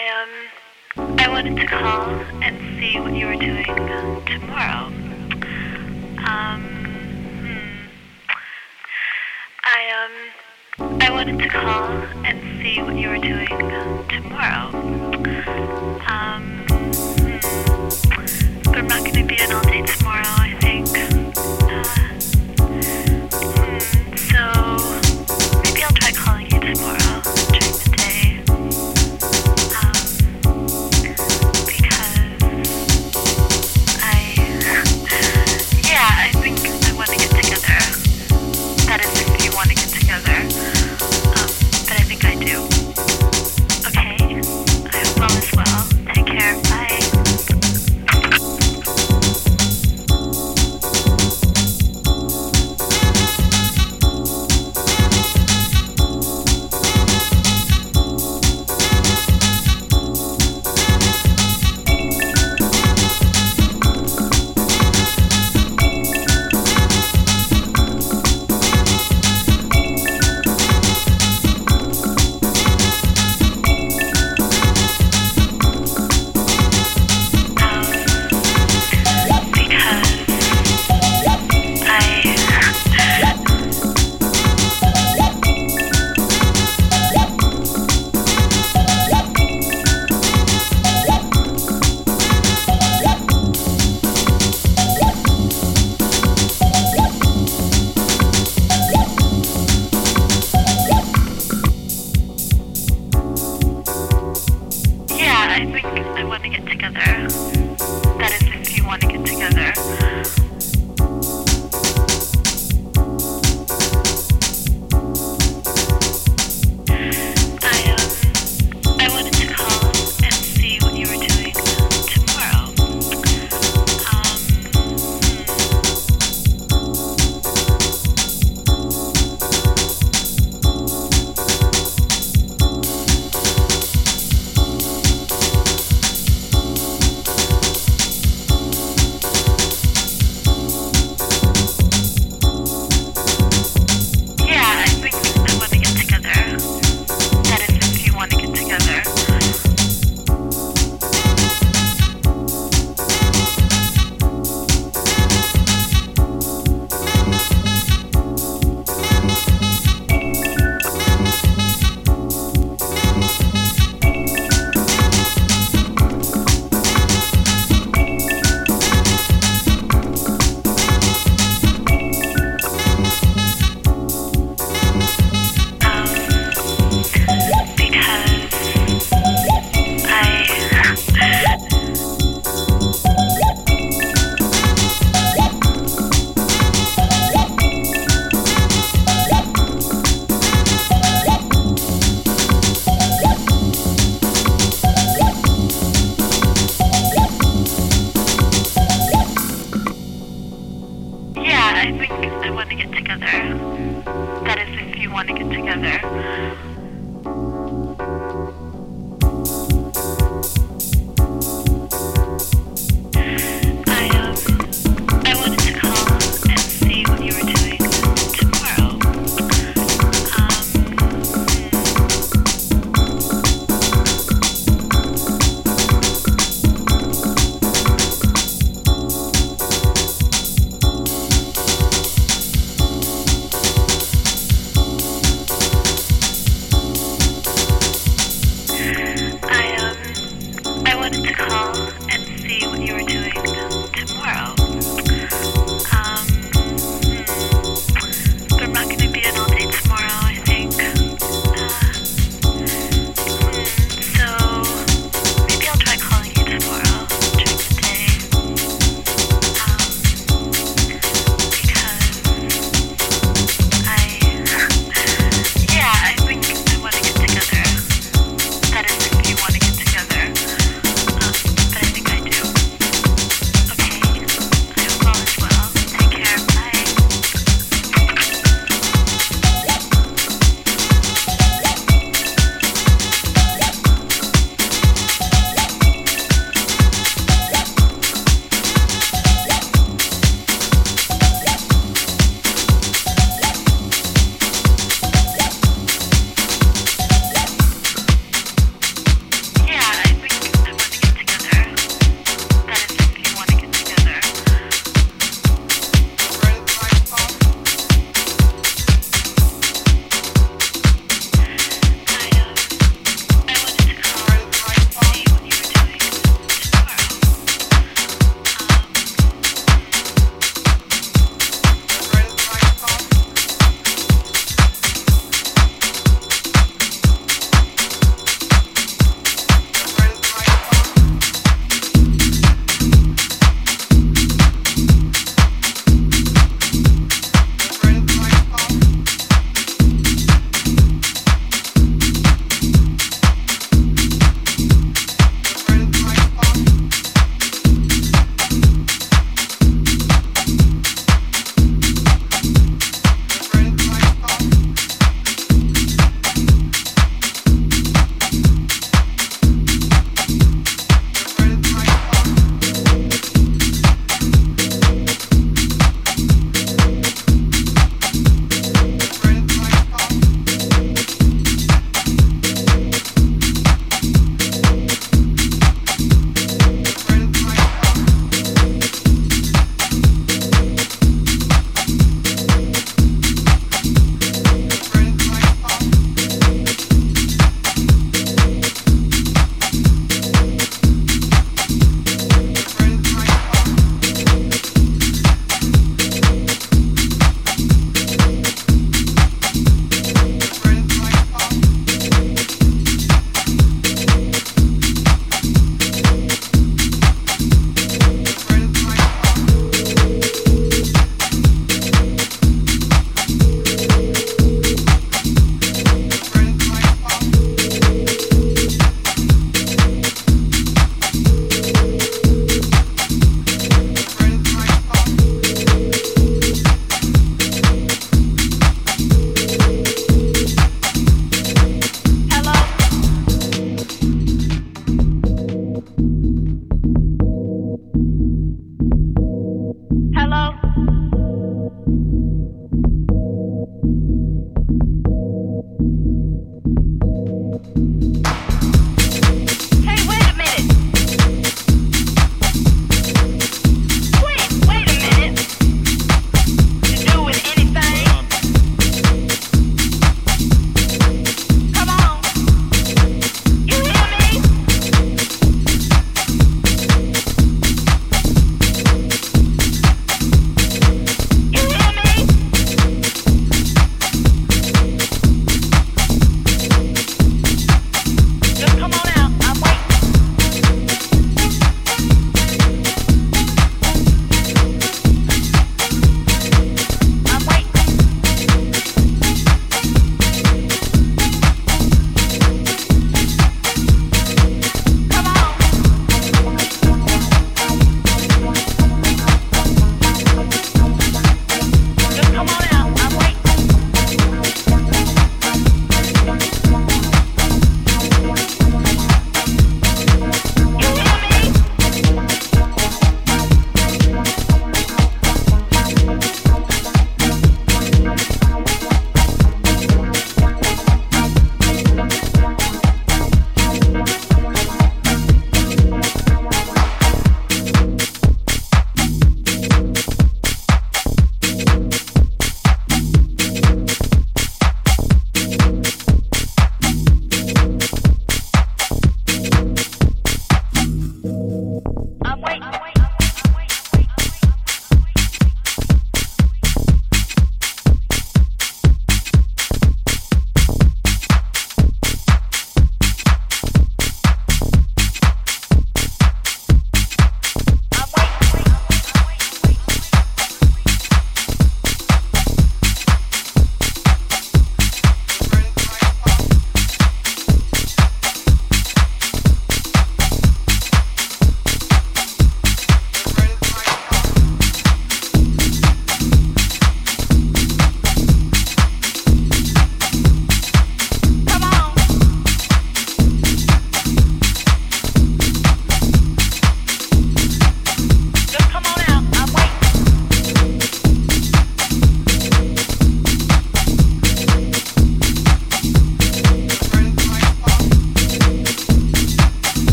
I um I wanted to call and see what you were doing tomorrow. Um hmm. I um I wanted to call and see what you were doing tomorrow. Um hmm. But I'm not gonna be in all day tomorrow.